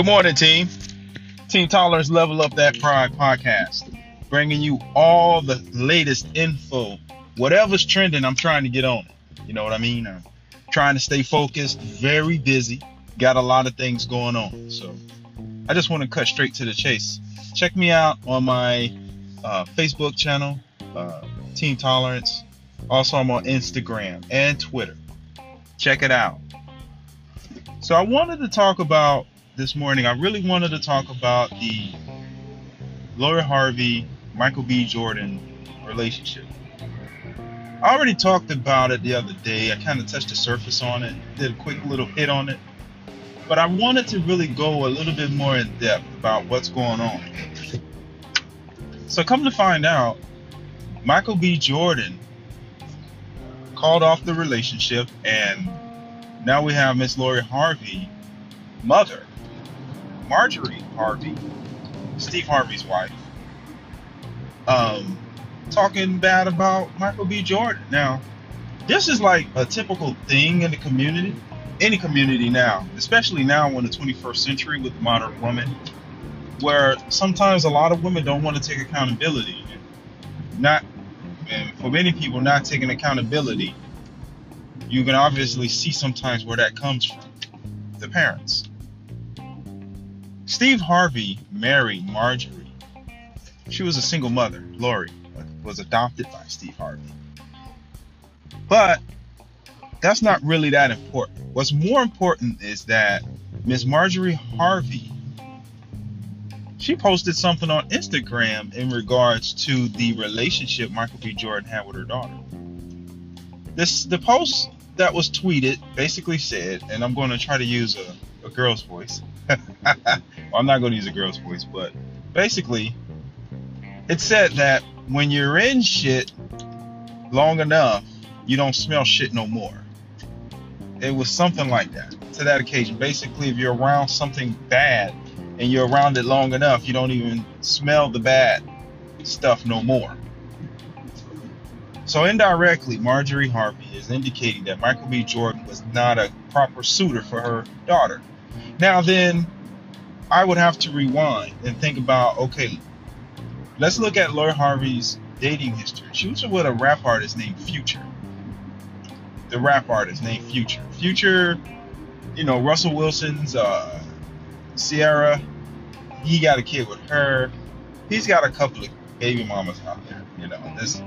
Good morning, team. Team Tolerance Level Up That Pride podcast, bringing you all the latest info. Whatever's trending, I'm trying to get on it. You know what I mean? I'm trying to stay focused, very busy, got a lot of things going on. So I just want to cut straight to the chase. Check me out on my uh, Facebook channel, uh, Team Tolerance. Also, I'm on Instagram and Twitter. Check it out. So I wanted to talk about this morning. I really wanted to talk about the Lori Harvey, Michael B. Jordan relationship. I already talked about it the other day. I kind of touched the surface on it, did a quick little hit on it. But I wanted to really go a little bit more in depth about what's going on. So, come to find out, Michael B. Jordan called off the relationship, and now we have Miss Lori Harvey, mother, Marjorie Harvey, Steve Harvey's wife, um, talking bad about Michael B. Jordan. Now, this is like a typical thing in the community, any community now, especially now in the 21st century with the modern woman, where sometimes a lot of women don't want to take accountability. Not, for many people, not taking accountability, you can obviously see sometimes where that comes from the parents. Steve Harvey married Marjorie. She was a single mother. Lori was adopted by Steve Harvey. But that's not really that important. What's more important is that Miss Marjorie Harvey she posted something on Instagram in regards to the relationship Michael B. Jordan had with her daughter. This the post that was tweeted basically said, and I'm going to try to use a, a girl's voice. well, I'm not going to use a girl's voice, but basically, it said that when you're in shit long enough, you don't smell shit no more. It was something like that to that occasion. Basically, if you're around something bad and you're around it long enough, you don't even smell the bad stuff no more. So indirectly, Marjorie Harvey is indicating that Michael B. Jordan was not a proper suitor for her daughter. Now then, I would have to rewind and think about okay, let's look at Lori Harvey's dating history. She was with a rap artist named Future. The rap artist named Future. Future, you know, Russell Wilson's uh, Ciara. He got a kid with her. He's got a couple of baby mamas out there. You know, this.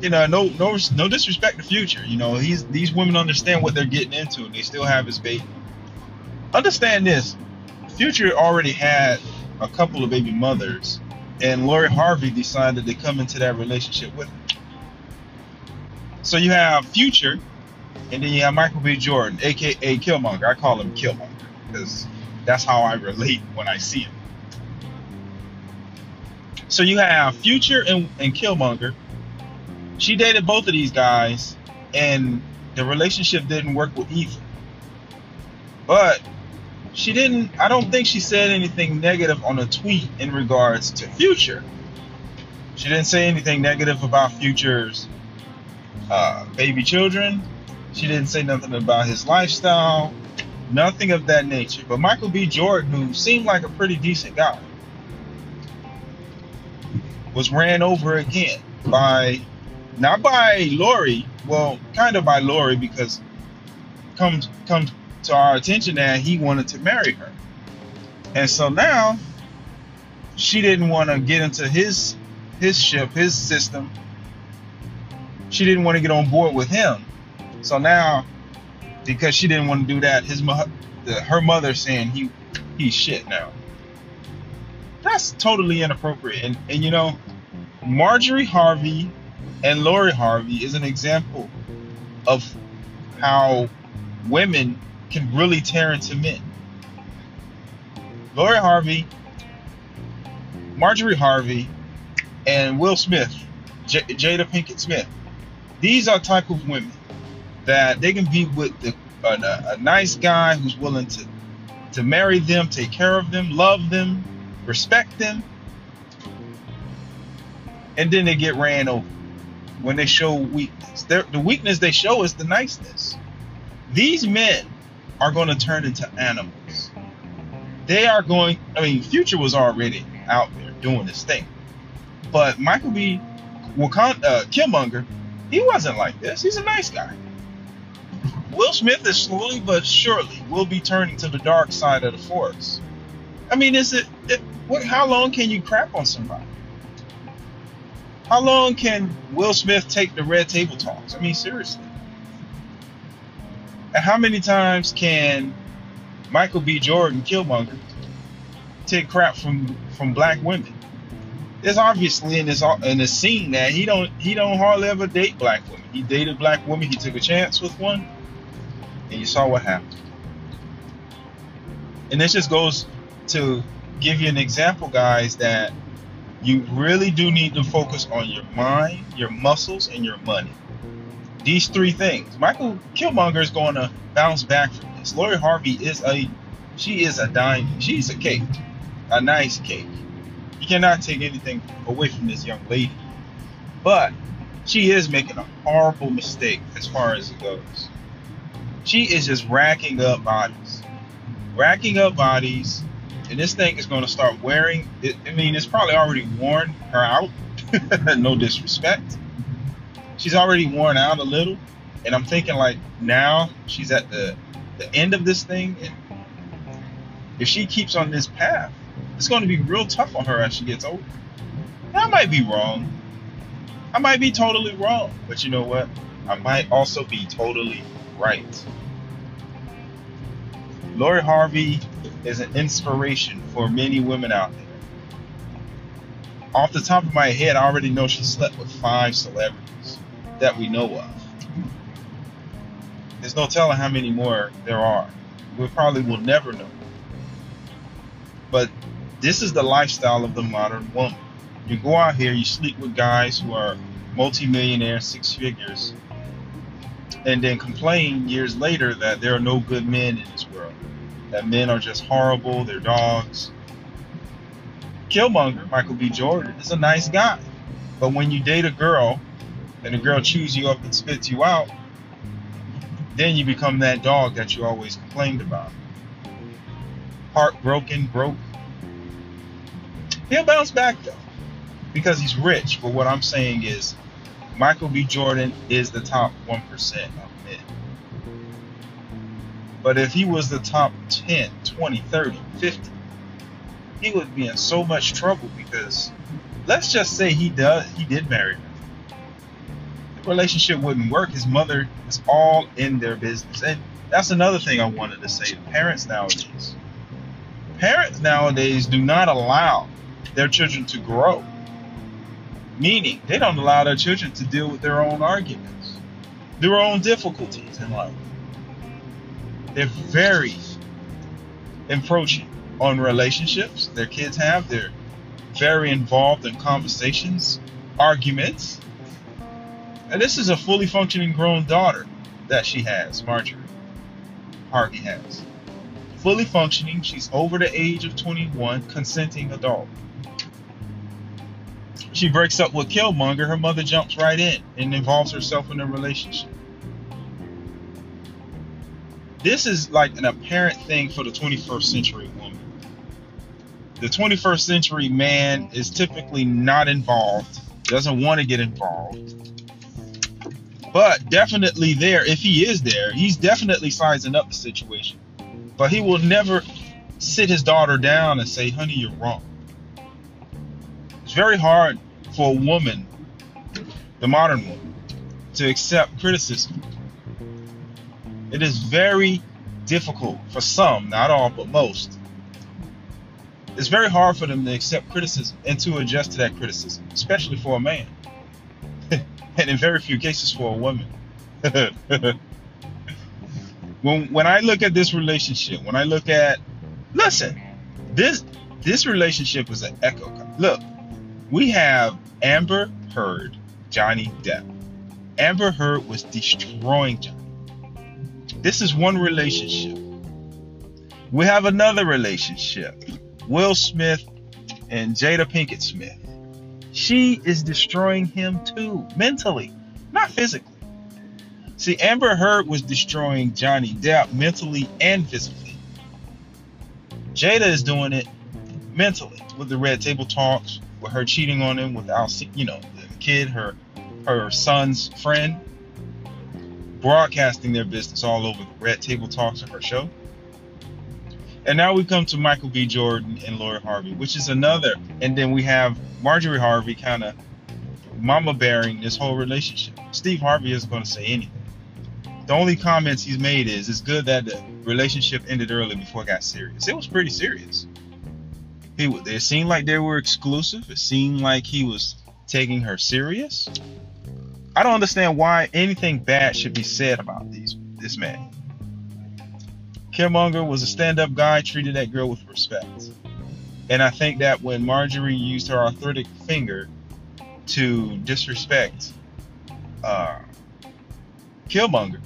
You know, no, no, no disrespect to Future. You know, he's these women understand what they're getting into, and they still have his baby. Understand this: Future already had a couple of baby mothers and Lori Harvey decided to come into that relationship with him. So you have Future, and then you have Michael B. Jordan, aka Killmonger. I call him Killmonger because that's how I relate when I see him. So you have Future and, and Killmonger. She dated both of these guys, and the relationship didn't work with either. But she didn't i don't think she said anything negative on a tweet in regards to future. She didn't say anything negative about future's uh, baby children. She didn't say nothing about his lifestyle. Nothing of that nature. But michael b. Jordan who seemed like a pretty decent guy was ran over again by not by lori well kind of by lori because comes comes to our attention that he wanted to marry her. And so now she didn't want to get into his his ship, his system. She didn't want to get on board with him. So now because she didn't want to do that, his the, her mother saying he he's shit now. That's totally inappropriate. And and you know, Marjorie Harvey and Lori Harvey is an example of how women can really tear into men. Lori Harvey, Marjorie Harvey, and Will Smith, J- Jada Pinkett Smith. These are type of women that they can be with the, a, a nice guy who's willing to to marry them, take care of them, love them, respect them, and then they get ran over when they show weakness. They're, the weakness they show is the niceness. These men are going to turn into animals. they are going. I mean, Future was already out there doing this thing, but Michael B. Wakanda, uh, Killmonger, he wasn't like this. He's a nice guy. Will Smith is slowly but surely will be turning to the dark side of the force. I mean, is it, it what? How long can you crap on somebody? How long can Will Smith take the red table talks? I mean, seriously. And how many times can Michael B. Jordan, Killmonger, take crap from from black women? It's obviously in this in the scene that he don't he don't hardly ever date black women. He dated black women. He took a chance with one, and you saw what happened. And this just goes to give you an example, guys, that you really do need to focus on your mind, your muscles, and your money. These three things. Michael Killmonger is going to bounce back from this. Lori Harvey is a, she is a dime. She's a cake, a nice cake. You cannot take anything away from this young lady, but she is making a horrible mistake as far as it goes. She is just racking up bodies, racking up bodies and this thing is going to start wearing. It, I mean, it's probably already worn her out. no disrespect. She's already worn out a little, and I'm thinking like now she's at the the end of this thing, and if she keeps on this path, it's going to be real tough on her as she gets older. I might be wrong. I might be totally wrong, but you know what? I might also be totally right. Lori Harvey is an inspiration for many women out there. Off the top of my head, I already know she slept with five celebrities that we know of. There's no telling how many more there are. We probably will never know. But this is the lifestyle of the modern woman. You go out here, you sleep with guys who are multimillionaires, six figures, and then complain years later that there are no good men in this world that men are just horrible, they're dogs. Killmonger, Michael B. Jordan, is a nice guy. But when you date a girl and the girl chews you up and spits you out, then you become that dog that you always complained about. Heartbroken, broke. He'll bounce back though, because he's rich. But what I'm saying is, Michael B. Jordan is the top 1% of men. But if he was the top 10, 20, 30, 50, he would be in so much trouble because let's just say he does he did marry her. Relationship wouldn't work. His mother is all in their business. And that's another thing I wanted to say to parents nowadays. Parents nowadays do not allow their children to grow. Meaning they don't allow their children to deal with their own arguments, their own difficulties in life. They're very encroaching on relationships their kids have. They're very involved in conversations, arguments. And this is a fully functioning grown daughter that she has, Marjorie. Harvey has. Fully functioning, she's over the age of 21, consenting adult. She breaks up with Killmonger, her mother jumps right in and involves herself in the relationship this is like an apparent thing for the 21st century woman. The 21st century man is typically not involved, doesn't want to get involved, but definitely there. If he is there, he's definitely sizing up the situation. But he will never sit his daughter down and say, honey, you're wrong. It's very hard for a woman, the modern woman, to accept criticism it is very difficult for some, not all, but most. It's very hard for them to accept criticism and to adjust to that criticism, especially for a man. And in very few cases for a woman. when when I look at this relationship, when I look at listen, this this relationship is an echo. Look, we have Amber Heard, Johnny Depp. Amber Heard was destroying Johnny. This is one relationship. We have another relationship. Will Smith and Jada Pinkett Smith. She is destroying him too, mentally, not physically. See, Amber Heard was destroying Johnny Depp mentally and physically. Jada is doing it mentally with the red table talks, with her cheating on him without, you know, the kid, her her son's friend, broadcasting their business all over the red table talks of her show. And now we come to Michael B. Jordan and Lori Harvey, which is another. And then we have Marjorie Harvey kind of mama bearing this whole relationship. Steve Harvey isn't going to say anything. The only comments he's made is it's good that the relationship ended early before it got serious. It was pretty serious. He it seemed like they were exclusive. It seemed like he was taking her serious. I don't understand why anything bad should be said about these this man. Killmonger was a stand-up guy, treated that girl with respect. And I think that when Marjorie used her arthritic finger to disrespect uh, Killmonger,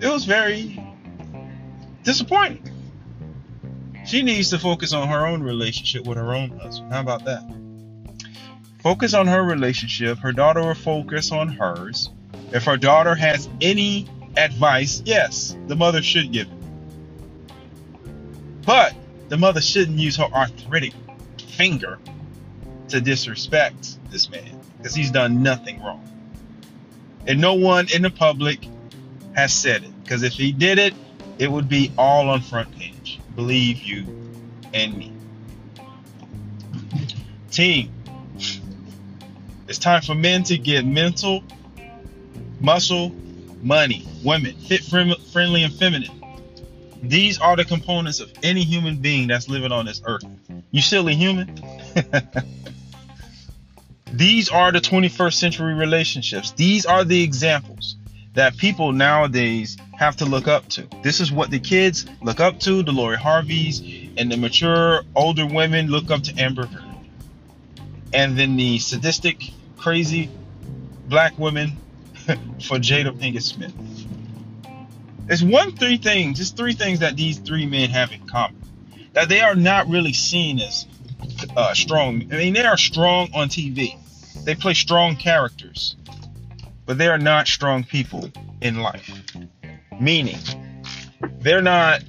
it was very disappointing. She needs to focus on her own relationship with her own husband. How about that? Focus on her relationship. Her daughter will focus on hers. If her daughter has any advice, yes, the mother should give it. But the mother shouldn't use her arthritic finger to disrespect this man because he's done nothing wrong. And no one in the public has said it because if he did it, it would be all on front page. Believe you and me. Team, it's time for men to get mental, muscle, money, women, fit, friendly, and feminine. These are the components of any human being that's living on this earth. You silly human. These are the 21st century relationships. These are the examples that people nowadays have to look up to. This is what the kids look up to, the Lori Harveys, and the mature older women look up to Amber Heard. And then the sadistic, crazy black women for Jada Pinkett Smith. There's one, three things, just three things that these three men have in common. That they are not really seen as uh, strong. I mean, they are strong on TV. They play strong characters, but they are not strong people in life. Meaning, they're not,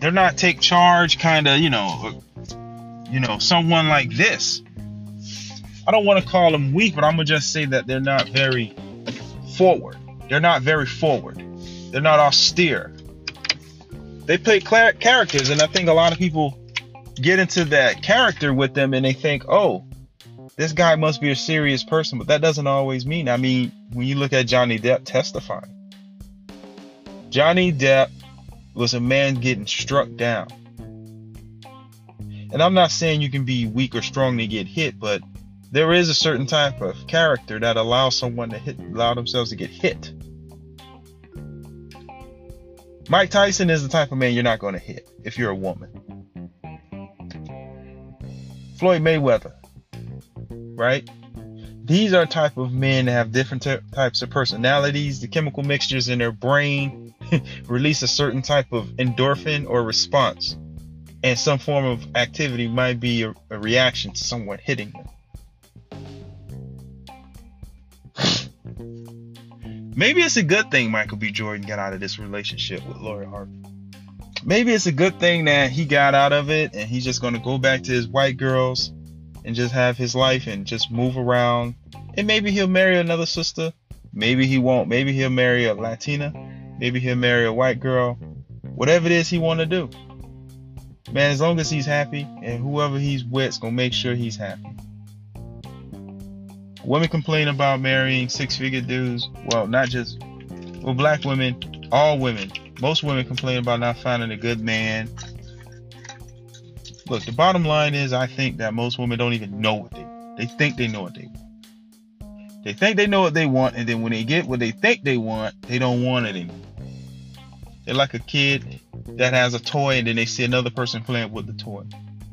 they're not take charge kind of, you know, you know, someone like this. I don't want to call them weak, but I'm gonna just say that they're not very forward. They're not very forward. They're not austere. They play characters, and I think a lot of people get into that character with them and they think, oh, this guy must be a serious person, but that doesn't always mean. I mean, when you look at Johnny Depp testifying, Johnny Depp was a man getting struck down. And I'm not saying you can be weak or strong to get hit, but there is a certain type of character that allows someone to hit, allow themselves to get hit. Mike Tyson is the type of man you're not going to hit if you're a woman. Floyd Mayweather, right? These are type of men that have different types of personalities. The chemical mixtures in their brain release a certain type of endorphin or response, and some form of activity might be a, a reaction to someone hitting them. Maybe it's a good thing Michael B. Jordan got out of this relationship with Lori Harvey. Maybe it's a good thing that he got out of it and he's just going to go back to his white girls and just have his life and just move around. And maybe he'll marry another sister. Maybe he won't. Maybe he'll marry a Latina. Maybe he'll marry a white girl. Whatever it is he want to do. Man, as long as he's happy and whoever he's with's going to make sure he's happy. Women complain about marrying six figure dudes. Well, not just well, black women, all women. Most women complain about not finding a good man. Look, the bottom line is I think that most women don't even know what they they think they know what they want. They think they know what they want, and then when they get what they think they want, they don't want it anymore. They're like a kid that has a toy and then they see another person playing with the toy.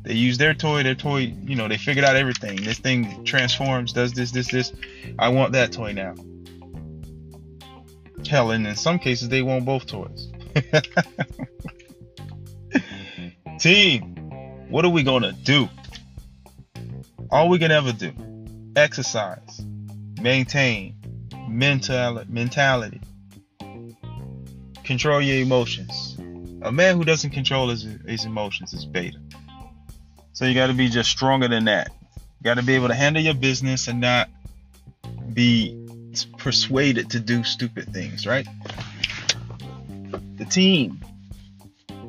They use their toy, their toy, you know, they figured out everything. This thing transforms, does this, this, this. I want that toy now. Hell, and in some cases, they want both toys. Team, what are we going to do? All we can ever do exercise, maintain mental, mentality, control your emotions, A man who doesn't control his, his emotions is beta. So you got to be just stronger than that. You got to be able to handle your business and not be persuaded to do stupid things, right? The team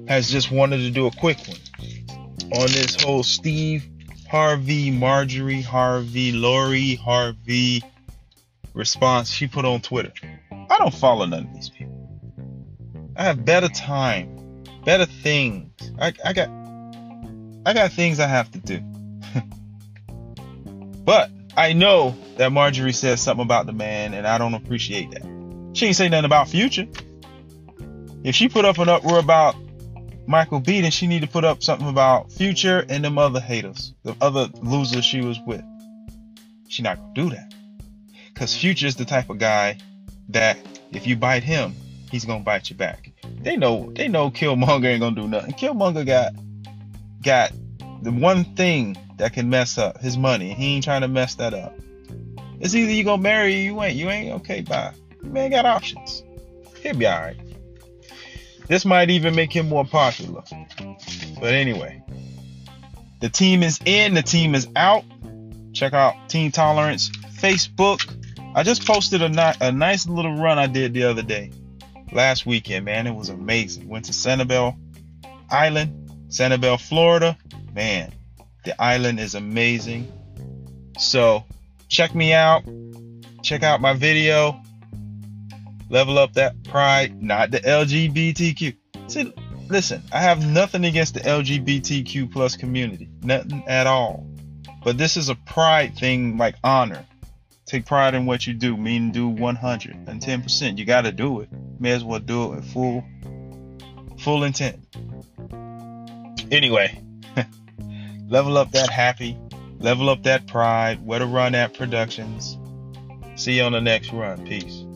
has just wanted to do a quick one on this whole Steve Harvey, Marjorie Harvey, Lori Harvey response she put on Twitter. I don't follow none of these people. I have better time, better things. I, I got I got things I have to do. but I know that Marjorie says something about the man, and I don't appreciate that. She ain't say nothing about future. If she put up an uproar about Michael B, then she need to put up something about future and them other haters, the other losers she was with. She not gonna do that. Cause Future is the type of guy that if you bite him, he's gonna bite you back. They know they know Killmonger ain't gonna do nothing. Killmonger got got the one thing that can mess up his money. He ain't trying to mess that up. It's either you gonna marry or you ain't. You ain't okay, bye. Man got options. He'll be alright. This might even make him more popular. But anyway, the team is in, the team is out. Check out Team Tolerance Facebook. I just posted a, ni- a nice little run I did the other day, last weekend, man. It was amazing. Went to Sanibel Island, Sanibel, Florida. Man, the island is amazing. So check me out. Check out my video. Level up that pride, not the LGBTQ. See, listen, I have nothing against the LGBTQ plus community. Nothing at all. But this is a pride thing like honor. Take pride in what you do, Mean do 110%. You got to do it. May as well do it in full, full intent. Anyway, level up that happy, level up that pride. Where to run at productions. See you on the next run. Peace.